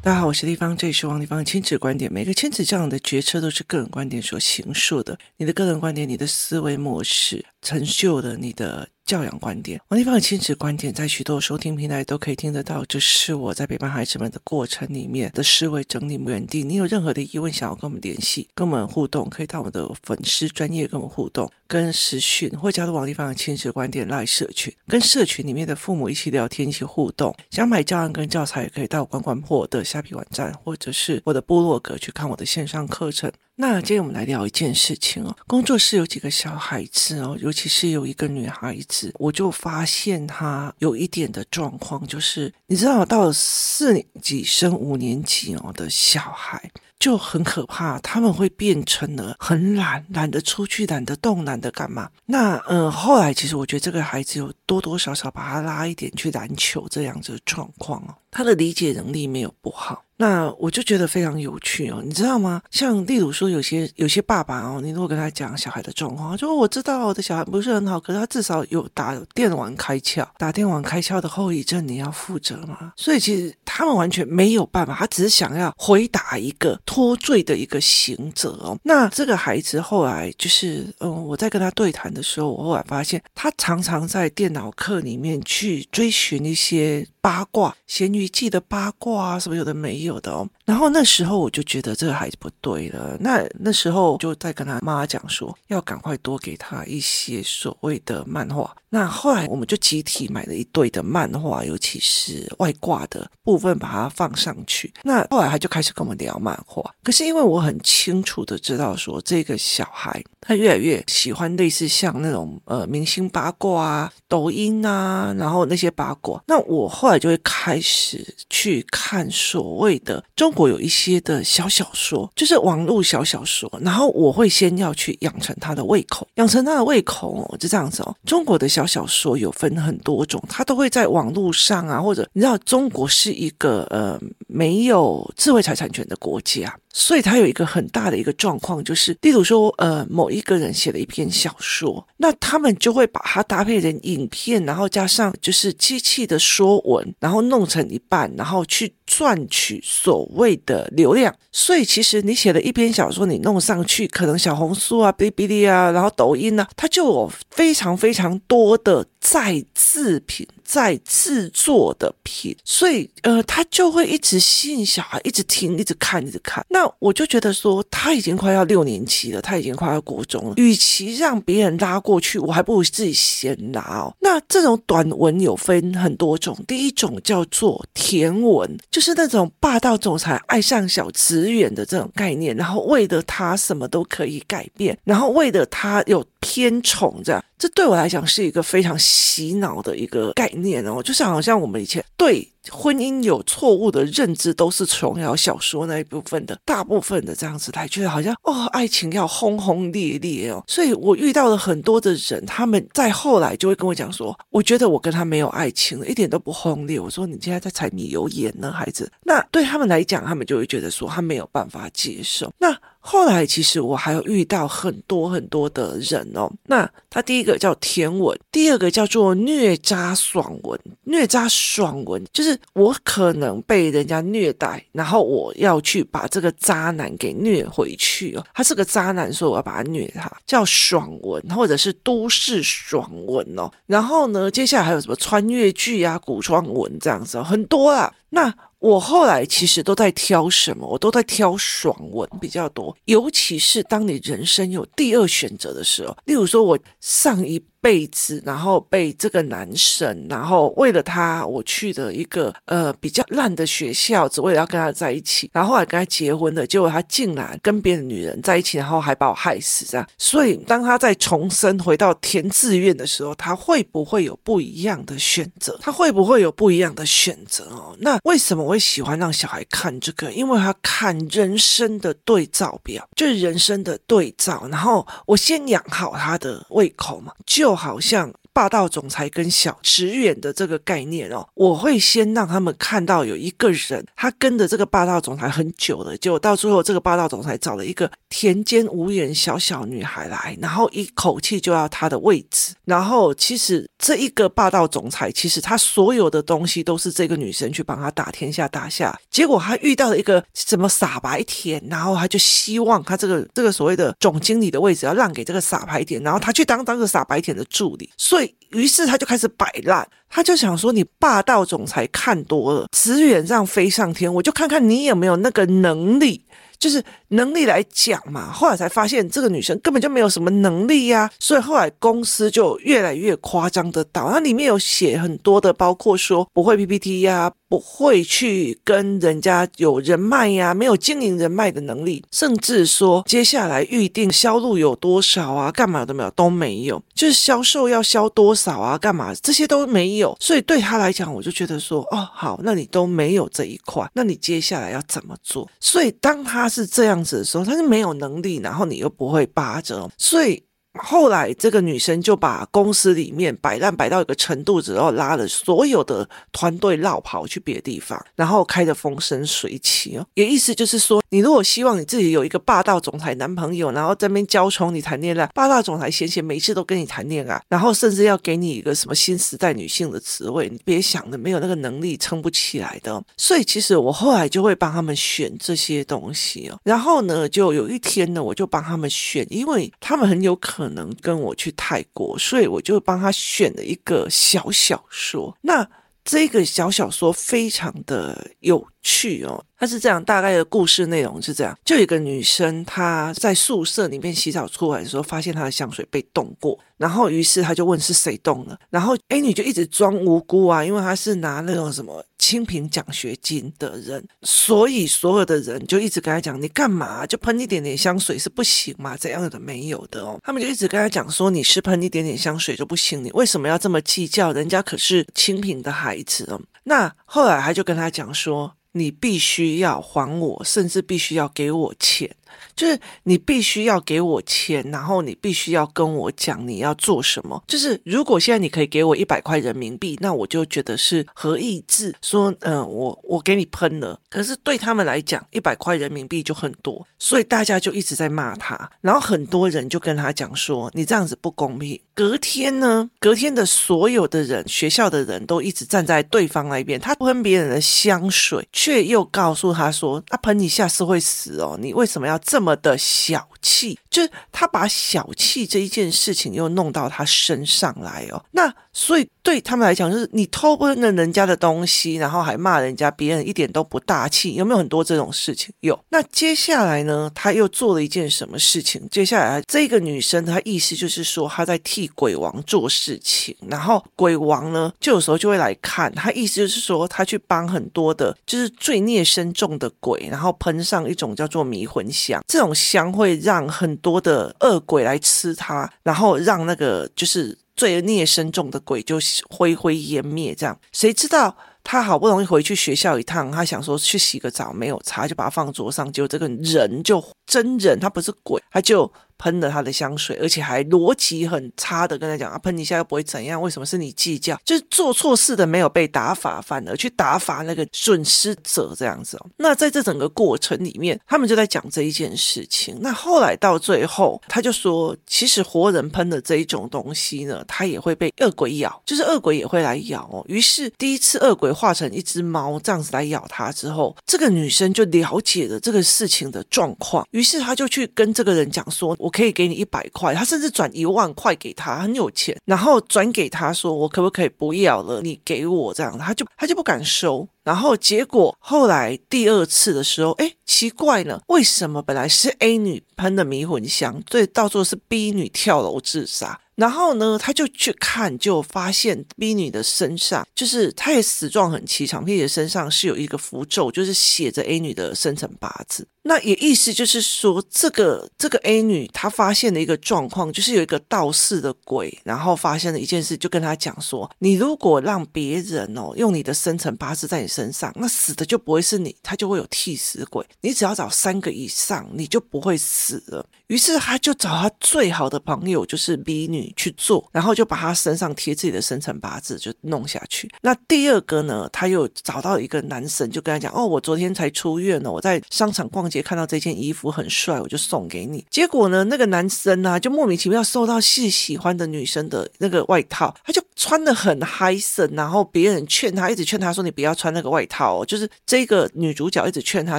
大家好，我是丽芳，这里是王丽芳的亲子观点。每个亲子这样的决策都是个人观点所形塑的，你的个人观点，你的思维模式，成就了你的。教养观点，王立芳的亲子观点在许多收听平台都可以听得到。这是我在陪伴孩子们的过程里面的思维整理原地。你有任何的疑问想要跟我们联系、跟我们互动，可以到我的粉丝专业跟我们互动，跟私讯或加入王立芳的亲子观点来社群，跟社群里面的父母一起聊天、一起互动。想买教案跟教材，也可以到关关破的虾皮网站，或者是我的部落格去看我的线上课程。那今天我们来聊一件事情哦，工作室有几个小孩子哦，尤其是有一个女孩子，我就发现她有一点的状况，就是你知道，到了四年级升五年级哦的小孩就很可怕，他们会变成了很懒，懒得出去，懒得动，懒得干嘛。那呃，后来其实我觉得这个孩子有多多少少把他拉一点去篮球这样子的状况哦，他的理解能力没有不好。那我就觉得非常有趣哦，你知道吗？像例如说，有些有些爸爸哦，你如果跟他讲小孩的状况，就我知道我的小孩不是很好，可是他至少有打电玩开窍，打电玩开窍的后遗症你要负责吗？所以其实他们完全没有办法，他只是想要回答一个脱罪的一个行者哦。那这个孩子后来就是，嗯，我在跟他对谈的时候，我后来发现他常常在电脑课里面去追寻一些。八卦，咸鱼记的八卦啊，什么有的没有的哦。然后那时候我就觉得这个孩子不对了。那那时候就在跟他妈讲说，要赶快多给他一些所谓的漫画。那后来我们就集体买了一堆的漫画，尤其是外挂的部分，把它放上去。那后来他就开始跟我们聊漫画。可是因为我很清楚的知道说，这个小孩他越来越喜欢类似像那种呃明星八卦啊、抖音啊，然后那些八卦。那我后来就会开始去看所谓的中国有一些的小小说，就是网络小小说。然后我会先要去养成他的胃口，养成他的胃口哦，就这样子哦。中国的小小小说有分很多种，他都会在网络上啊，或者你知道，中国是一个呃没有智慧财产权的国家。所以他有一个很大的一个状况，就是例如说，呃，某一个人写了一篇小说，那他们就会把它搭配成影片，然后加上就是机器的说文，然后弄成一半，然后去赚取所谓的流量。所以其实你写了一篇小说，你弄上去，可能小红书啊、哔哩哔哩啊，然后抖音啊，它就有非常非常多的在制品。在制作的品，所以呃，他就会一直吸引小孩，一直听，一直看，一直看。那我就觉得说，他已经快要六年级了，他已经快要国中了。与其让别人拉过去，我还不如自己先拉哦。那这种短文有分很多种，第一种叫做甜文，就是那种霸道总裁爱上小职员的这种概念，然后为了他什么都可以改变，然后为了他有偏宠这样。这对我来讲是一个非常洗脑的一个概念念哦，就是好像我们以前对婚姻有错误的认知，都是琼瑶小说那一部分的大部分的这样子来觉得好像哦，爱情要轰轰烈烈哦，所以我遇到了很多的人，他们在后来就会跟我讲说，我觉得我跟他没有爱情了，一点都不轰烈。我说你现在在柴米油盐呢，孩子？那对他们来讲，他们就会觉得说他没有办法接受。那后来其实我还有遇到很多很多的人哦，那他第一个叫甜文，第二个叫做虐渣爽文。虐渣爽文就是我可能被人家虐待，然后我要去把这个渣男给虐回去哦。他是个渣男，所以我要把他虐他，叫爽文或者是都市爽文哦。然后呢，接下来还有什么穿越剧啊、古装文这样子，很多啊。那我后来其实都在挑什么？我都在挑爽文比较多，尤其是当你人生有第二选择的时候，例如说我上一。辈子，然后被这个男生，然后为了他，我去的一个呃比较烂的学校，只为了要跟他在一起，然后后来跟他结婚了，结果他竟然跟别的女人在一起，然后还把我害死，这样。所以当他再重生回到填志愿的时候，他会不会有不一样的选择？他会不会有不一样的选择哦？那为什么我会喜欢让小孩看这个？因为他看人生的对照表，就是人生的对照，然后我先养好他的胃口嘛，就。就好像。霸道总裁跟小职员的这个概念哦，我会先让他们看到有一个人，他跟着这个霸道总裁很久了，结果到最后这个霸道总裁找了一个田间无言小小女孩来，然后一口气就要她的位置。然后其实这一个霸道总裁，其实他所有的东西都是这个女生去帮他打天下大下。结果他遇到了一个什么傻白甜，然后他就希望他这个这个所谓的总经理的位置要让给这个傻白甜，然后他去当当个傻白甜的助理。所以于是他就开始摆烂，他就想说：你霸道总裁看多了，资源这样飞上天，我就看看你有没有那个能力。就是能力来讲嘛，后来才发现这个女生根本就没有什么能力呀，所以后来公司就越来越夸张的到，它里面有写很多的，包括说不会 PPT 呀。不会去跟人家有人脉呀，没有经营人脉的能力，甚至说接下来预定销路有多少啊，干嘛都没有，都没有，就是销售要销多少啊，干嘛这些都没有，所以对他来讲，我就觉得说，哦，好，那你都没有这一块，那你接下来要怎么做？所以当他是这样子的时候，他是没有能力，然后你又不会扒着，所以。后来，这个女生就把公司里面摆烂摆到一个程度之后，拉了所有的团队落跑去别的地方，然后开得风生水起哦。也意思就是说，你如果希望你自己有一个霸道总裁男朋友，然后在那边娇宠你谈恋爱，霸道总裁闲闲每次都跟你谈恋爱，然后甚至要给你一个什么新时代女性的职位，你别想的没有那个能力撑不起来的。所以其实我后来就会帮他们选这些东西哦。然后呢，就有一天呢，我就帮他们选，因为他们很有可能。可能跟我去泰国，所以我就帮他选了一个小小说。那这个小小说非常的有趣哦。他是这样，大概的故事内容是这样：就有一个女生，她在宿舍里面洗澡出来的时候，发现她的香水被动过，然后于是她就问是谁动了，然后 A 女就一直装无辜啊，因为她是拿那种什么清贫奖学金的人，所以所有的人就一直跟她讲：“你干嘛？就喷一点点香水是不行吗？怎样的没有的哦。”他们就一直跟她讲说：“你是喷一点点香水就不行，你为什么要这么计较？人家可是清贫的孩子哦。”那后来他就跟她讲说。你必须要还我，甚至必须要给我钱。就是你必须要给我钱，然后你必须要跟我讲你要做什么。就是如果现在你可以给我一百块人民币，那我就觉得是合意志，说嗯，我我给你喷了。可是对他们来讲，一百块人民币就很多，所以大家就一直在骂他。然后很多人就跟他讲说，你这样子不公平。隔天呢，隔天的所有的人，学校的人都一直站在对方那一边。他喷别人的香水，却又告诉他说，他喷一下是会死哦，你为什么要？这么的小气，就是他把小气这一件事情又弄到他身上来哦。那所以对他们来讲，就是你偷喷了人家的东西，然后还骂人家，别人一点都不大气，有没有很多这种事情？有。那接下来呢，他又做了一件什么事情？接下来这个女生，她意思就是说，她在替鬼王做事情，然后鬼王呢，就有时候就会来看。她意思就是说，她去帮很多的，就是罪孽深重的鬼，然后喷上一种叫做迷魂香。这种香会让很多的恶鬼来吃它，然后让那个就是罪孽深重的鬼就灰灰烟灭。这样，谁知道他好不容易回去学校一趟，他想说去洗个澡，没有擦，就把它放桌上，结果这个人就真人，他不是鬼，他就。喷了他的香水，而且还逻辑很差的跟他讲啊，喷一下又不会怎样，为什么是你计较？就是做错事的没有被打罚，反而去打罚那个损失者这样子哦。那在这整个过程里面，他们就在讲这一件事情。那后来到最后，他就说，其实活人喷的这一种东西呢，它也会被恶鬼咬，就是恶鬼也会来咬哦。于是第一次恶鬼化成一只猫这样子来咬他之后，这个女生就了解了这个事情的状况，于是他就去跟这个人讲说。我可以给你一百块，他甚至转一万块给他，很有钱。然后转给他说，我可不可以不要了？你给我这样，他就他就不敢收。然后结果后来第二次的时候，哎，奇怪了，为什么本来是 A 女喷的迷魂香，对，到最后是 B 女跳楼自杀？然后呢，他就去看，就发现 B 女的身上，就是她也死状很凄惨，并且身上是有一个符咒，就是写着 A 女的生辰八字。那也意思就是说，这个这个 A 女她发现了一个状况，就是有一个道士的鬼，然后发现了一件事，就跟她讲说，你如果让别人哦用你的生辰八字在你身上，那死的就不会是你，他就会有替死鬼。你只要找三个以上，你就不会死了。于是他就找他最好的朋友，就是 B 女。去做，然后就把她身上贴自己的生辰八字就弄下去。那第二个呢，他又找到一个男生，就跟他讲：“哦，我昨天才出院呢，我在商场逛街看到这件衣服很帅，我就送给你。”结果呢，那个男生呢、就莫名其妙收到是喜欢的女生的那个外套，他就穿的很嗨森，然后别人劝他，一直劝他说：“你不要穿那个外套。”就是这个女主角一直劝他：“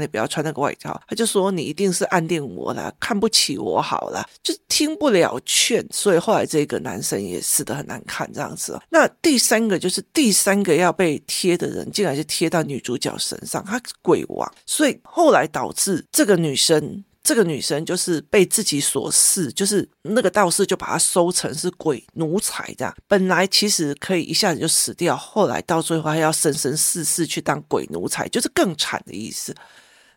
你不要穿那个外套。”他就说：“你一定是暗恋我了，看不起我好了。”就听不了劝，所以后来这个男生也死得很难看这样子。那第三个就是第三个要被贴的人，竟然是贴到女主角身上，他鬼王，所以后来导致这个女生。这个女生就是被自己所赐，就是那个道士就把她收成是鬼奴才这样。本来其实可以一下子就死掉，后来到最后还要生生世世去当鬼奴才，就是更惨的意思。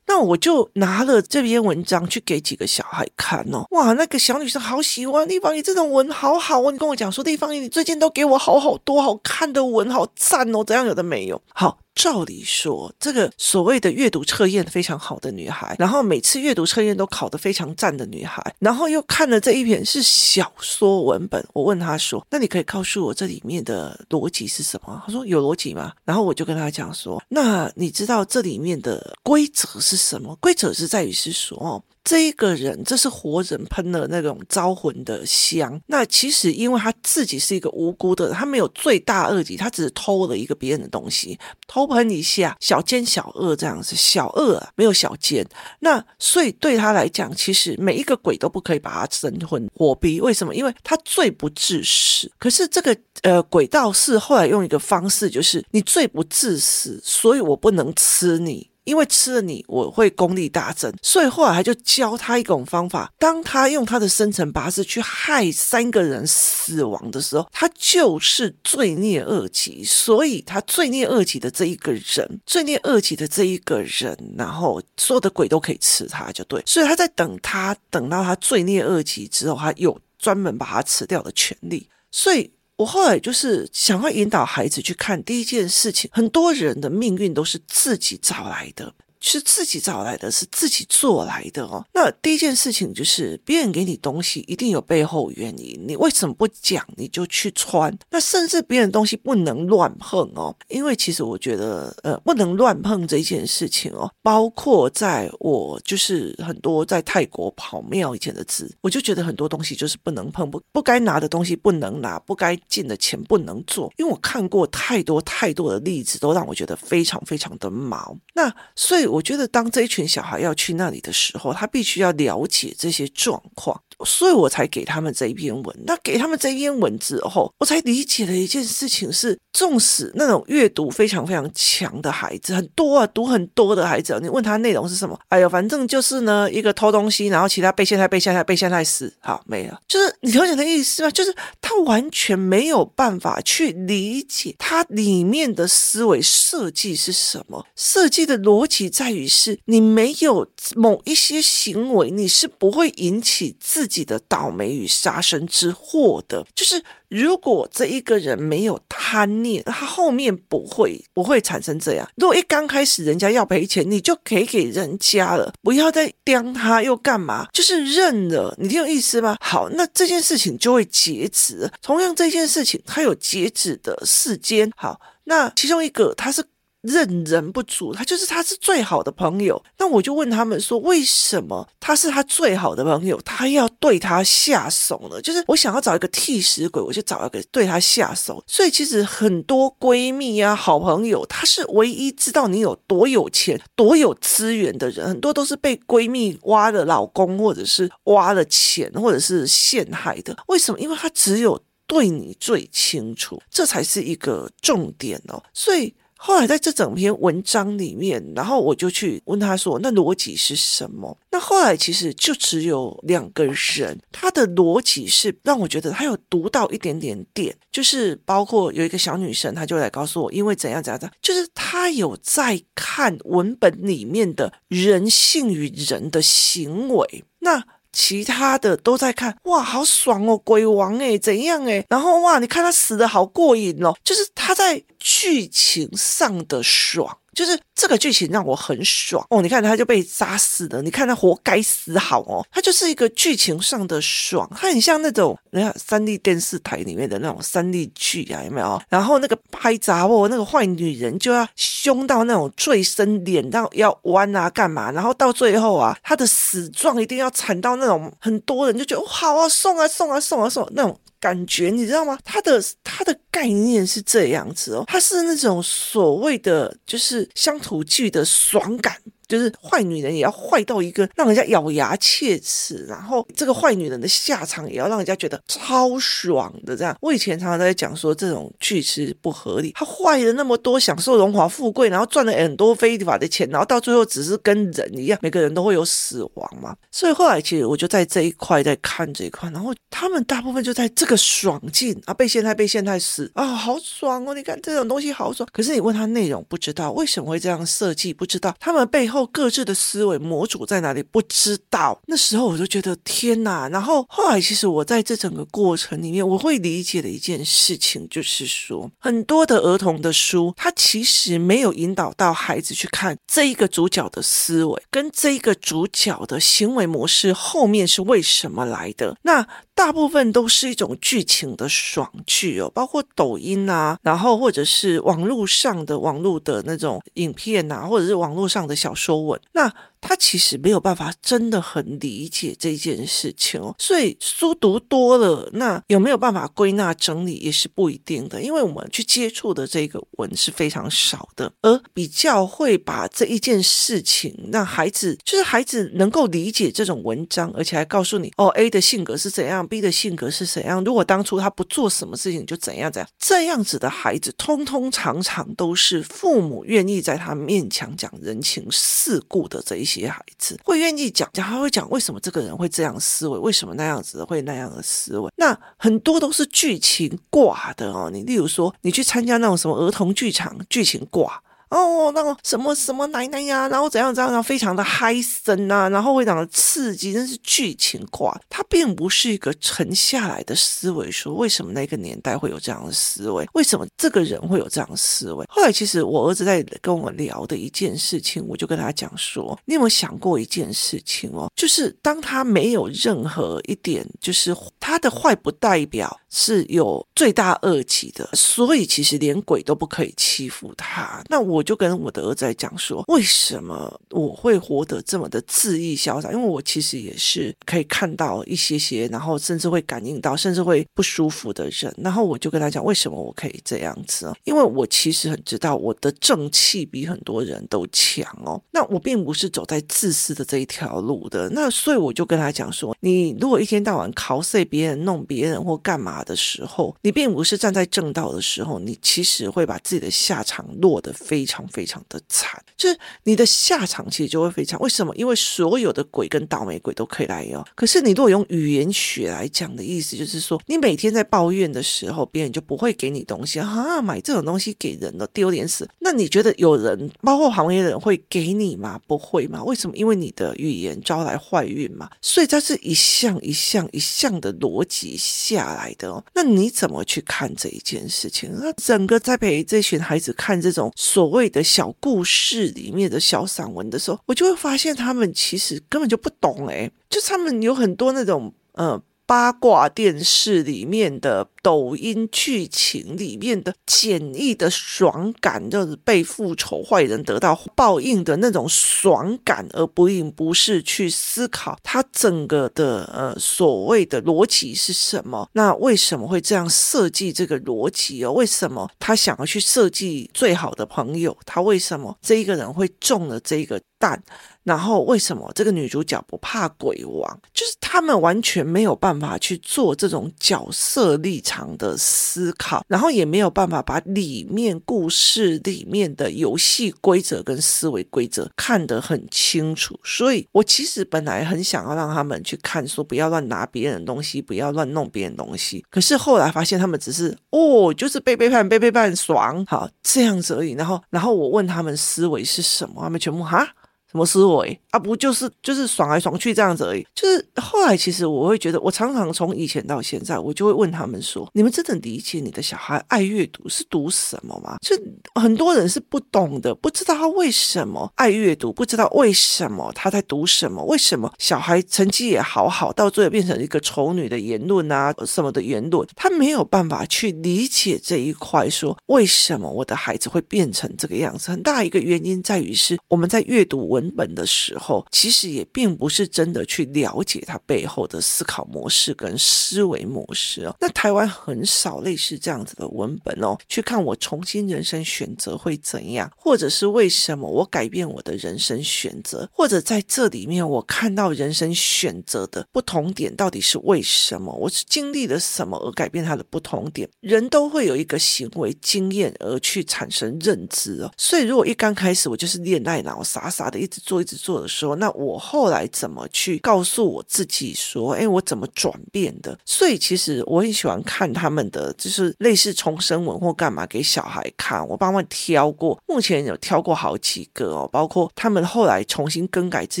那我就拿了这篇文章去给几个小孩看哦，哇，那个小女生好喜欢地方，你这种文好好哦，你跟我讲说丽芳，你最近都给我好好多好看的文，好赞哦，怎样有的没有？好。照理说，这个所谓的阅读测验非常好的女孩，然后每次阅读测验都考得非常赞的女孩，然后又看了这一篇是小说文本，我问她说：“那你可以告诉我这里面的逻辑是什么？”她说：“有逻辑吗？”然后我就跟她讲说：“那你知道这里面的规则是什么？规则是在于是说。”这一个人，这是活人喷了那种招魂的香。那其实因为他自己是一个无辜的，他没有罪大恶极，他只是偷了一个别人的东西，偷喷一下，小奸小恶这样子，小恶啊，没有小奸。那所以对他来讲，其实每一个鬼都不可以把他神魂活逼。为什么？因为他罪不至死。可是这个呃鬼道士后来用一个方式，就是你罪不至死，所以我不能吃你。因为吃了你，我会功力大增，所以后来他就教他一种方法。当他用他的生辰八字去害三个人死亡的时候，他就是罪孽恶极。所以他罪孽恶极的这一个人，罪孽恶极的这一个人，然后所有的鬼都可以吃他，就对。所以他在等他等到他罪孽恶极之后，他有专门把他吃掉的权利。所以。我后来就是想要引导孩子去看第一件事情，很多人的命运都是自己找来的。是自己找来的，是自己做来的哦。那第一件事情就是，别人给你东西一定有背后原因，你为什么不讲你就去穿？那甚至别人东西不能乱碰哦，因为其实我觉得，呃，不能乱碰这件事情哦，包括在我就是很多在泰国跑庙以前的字，我就觉得很多东西就是不能碰，不不该拿的东西不能拿，不该进的钱不能做，因为我看过太多太多的例子，都让我觉得非常非常的毛。那所以。我觉得，当这一群小孩要去那里的时候，他必须要了解这些状况。所以我才给他们这一篇文。那给他们这一篇文之后，我才理解了一件事情是：纵使那种阅读非常非常强的孩子很多啊，读很多的孩子，你问他内容是什么？哎呦，反正就是呢，一个偷东西，然后其他被陷害、被陷害、被陷害死，好没了。就是你了解的意思吗？就是他完全没有办法去理解他里面的思维设计是什么。设计的逻辑在于是，你没有某一些行为，你是不会引起自己。自己的倒霉与杀身之祸的，就是如果这一个人没有贪念，他后面不会不会产生这样。如果一刚开始人家要赔钱，你就可以给人家了，不要再刁他又干嘛？就是认了，你听有意思吗？好，那这件事情就会截止。同样这件事情，它有截止的时间。好，那其中一个他是。认人不足，他就是他是最好的朋友。那我就问他们说，为什么他是他最好的朋友，他要对他下手呢？就是我想要找一个替死鬼，我就找一个对他下手。所以其实很多闺蜜啊、好朋友，他是唯一知道你有多有钱、多有资源的人。很多都是被闺蜜挖了老公，或者是挖了钱，或者是陷害的。为什么？因为他只有对你最清楚，这才是一个重点哦。所以。后来在这整篇文章里面，然后我就去问他说：“那逻辑是什么？”那后来其实就只有两个人，他的逻辑是让我觉得他有读到一点点点，就是包括有一个小女生，她就来告诉我，因为怎样怎样的，就是他有在看文本里面的人性与人的行为。那其他的都在看，哇，好爽哦，鬼王诶，怎样诶？然后哇，你看他死的好过瘾哦，就是他在剧情上的爽，就是这个剧情让我很爽哦。你看他就被杀死了，你看他活该死好哦。他就是一个剧情上的爽，他很像那种你看三立电视台里面的那种三立剧啊，有没有？然后那个拍杂货，那个坏女人就要凶到那种最深，脸到要弯啊，干嘛？然后到最后啊，他的死状一定要惨到那种很多人就觉得好啊，送啊送啊送啊送啊那种。感觉你知道吗？它的它的概念是这样子哦，它是那种所谓的就是乡土剧的爽感。就是坏女人也要坏到一个让人家咬牙切齿，然后这个坏女人的下场也要让人家觉得超爽的这样。我以前常常在讲说这种剧是不合理，他坏了那么多，享受荣华富贵，然后赚了很多非法的钱，然后到最后只是跟人一样，每个人都会有死亡嘛。所以后来其实我就在这一块在看这一块，然后他们大部分就在这个爽劲啊，被陷害被陷害死啊，好爽哦！你看这种东西好爽。可是你问他内容不知道为什么会这样设计，不知道他们背后。各自的思维模组在哪里？不知道。那时候我就觉得天哪！然后后来，其实我在这整个过程里面，我会理解的一件事情就是说，很多的儿童的书，它其实没有引导到孩子去看这一个主角的思维跟这一个主角的行为模式后面是为什么来的。那大部分都是一种剧情的爽剧哦，包括抖音啊，然后或者是网络上的网络的那种影片啊，或者是网络上的小说文，那。他其实没有办法真的很理解这件事情哦，所以书读多了，那有没有办法归纳整理也是不一定的，因为我们去接触的这个文是非常少的，而比较会把这一件事情让孩子，就是孩子能够理解这种文章，而且还告诉你哦，A 的性格是怎样，B 的性格是怎样，如果当初他不做什么事情就怎样怎样，这样子的孩子，通通常常都是父母愿意在他面前讲人情世故的这一些。些孩子会愿意讲讲，他会讲为什么这个人会这样思维，为什么那样子会那样的思维。那很多都是剧情挂的哦。你例如说，你去参加那种什么儿童剧场，剧情挂。哦，那个什么什么奶奶呀，然后怎样怎样，非常的嗨森呐，然后非常的刺激，那是剧情挂，它并不是一个沉下来的思维。说为什么那个年代会有这样的思维？为什么这个人会有这样的思维？后来其实我儿子在跟我聊的一件事情，我就跟他讲说，你有没有想过一件事情哦？就是当他没有任何一点，就是他的坏不代表是有罪大恶极的，所以其实连鬼都不可以欺负他。那我。我就跟我的儿子讲说，为什么我会活得这么的恣意潇洒？因为我其实也是可以看到一些些，然后甚至会感应到，甚至会不舒服的人。然后我就跟他讲，为什么我可以这样子？因为我其实很知道我的正气比很多人都强哦。那我并不是走在自私的这一条路的。那所以我就跟他讲说，你如果一天到晚考碎别人、弄别人或干嘛的时候，你并不是站在正道的时候，你其实会把自己的下场落得非常。非常非常的惨，就是你的下场其实就会非常。为什么？因为所有的鬼跟倒霉鬼都可以来哦。可是你如果用语言学来讲的意思，就是说你每天在抱怨的时候，别人就不会给你东西啊，买这种东西给人了，丢脸死。那你觉得有人，包括行业的人会给你吗？不会吗？为什么？因为你的语言招来坏运嘛。所以它是一项一项一项的逻辑下来的哦。那你怎么去看这一件事情？那整个在陪这群孩子看这种所谓。的小故事里面的小散文的时候，我就会发现他们其实根本就不懂哎，就他们有很多那种呃。八卦电视里面的抖音剧情里面的简易的爽感，就是被复仇坏人得到报应的那种爽感，而不应不是去思考他整个的呃所谓的逻辑是什么？那为什么会这样设计这个逻辑哦？为什么他想要去设计最好的朋友？他为什么这一个人会中了这个蛋？然后为什么这个女主角不怕鬼王？就是他们完全没有办法去做这种角色立场的思考，然后也没有办法把里面故事里面的游戏规则跟思维规则看得很清楚。所以我其实本来很想要让他们去看，说不要乱拿别人的东西，不要乱弄别人东西。可是后来发现他们只是哦，就是被背叛，被背叛爽，好这样子而已。然后，然后我问他们思维是什么，他们全部哈。什么思维？啊，不就是就是爽来爽去这样子而已。就是后来其实我会觉得，我常常从以前到现在，我就会问他们说：你们真的理解你的小孩爱阅读是读什么吗？就很多人是不懂的，不知道他为什么爱阅读，不知道为什么他在读什么，为什么小孩成绩也好好，到最后变成一个丑女的言论啊什么的言论，他没有办法去理解这一块，说为什么我的孩子会变成这个样子？很大一个原因在于是我们在阅读文本的时候，其实也并不是真的去了解他背后的思考模式跟思维模式哦。那台湾很少类似这样子的文本哦，去看我重新人生选择会怎样，或者是为什么我改变我的人生选择，或者在这里面我看到人生选择的不同点到底是为什么？我是经历了什么而改变他的不同点？人都会有一个行为经验而去产生认知哦。所以如果一刚开始我就是恋爱脑，傻傻的一直做一直做的说，那我后来怎么去告诉我自己说，哎，我怎么转变的？所以其实我很喜欢看他们的，就是类似重生文或干嘛给小孩看。我帮他们挑过，目前有挑过好几个哦，包括他们后来重新更改自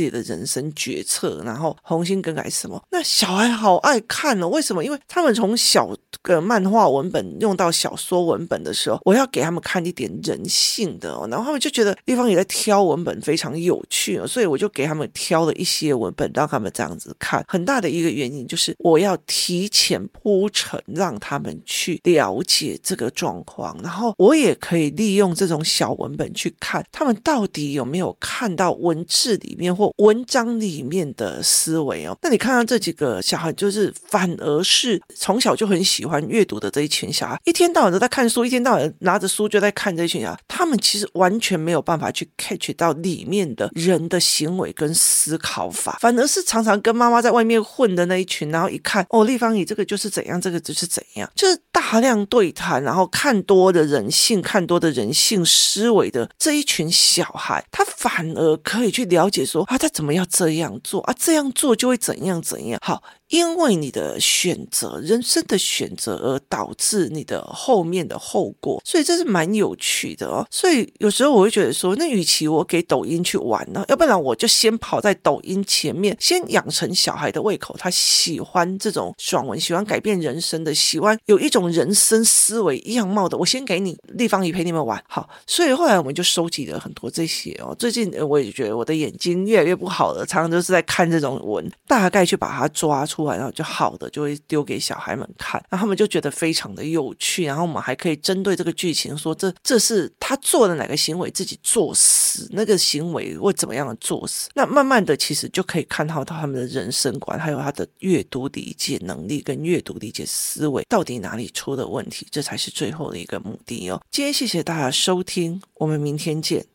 己的人生决策，然后重新更改什么？那小孩好爱看哦，为什么？因为他们从小个漫画文本用到小说文本的时候，我要给他们看一点人性的哦，然后他们就觉得地方也在挑文本非常有趣哦，所以我就给他们挑了一些文本让他们这样子看。很大的一个原因就是我要提前铺陈，让他们去了解这个状况，然后我也可以利用这种小文本去看他们到底有没有看到文字里面或文章里面的思维哦。那你看到这几个小孩，就是反而是从小就很喜欢阅读的这一群小孩，一天到晚都在看书，一天到晚拿着书就在看这一群小孩，他们其实完全没有办法去 catch 到里面的人的行为跟思考法，反而是常常跟妈妈在外面混的那一群，然后一看哦，立方，你这个就是怎样，这个就是怎样，就是大量对谈，然后看多的人性，看多的人性思维的这一群小孩，他反而可以去了解说啊，他怎么要这样做啊，这样做就会怎样怎样，好。因为你的选择，人生的选择而导致你的后面的后果，所以这是蛮有趣的哦。所以有时候我会觉得说，那与其我给抖音去玩呢，要不然我就先跑在抖音前面，先养成小孩的胃口，他喜欢这种爽文，喜欢改变人生的，喜欢有一种人生思维样貌的，我先给你立方仪陪你们玩。好，所以后来我们就收集了很多这些哦。最近我也觉得我的眼睛越来越不好了，常常都是在看这种文，大概去把它抓出。然后就好的就会丢给小孩们看，那他们就觉得非常的有趣。然后我们还可以针对这个剧情说，这这是他做的哪个行为，自己作死，那个行为会怎么样的作死。那慢慢的其实就可以看到他们的人生观，还有他的阅读理解能力跟阅读理解思维到底哪里出了问题，这才是最后的一个目的哦。今天谢谢大家收听，我们明天见。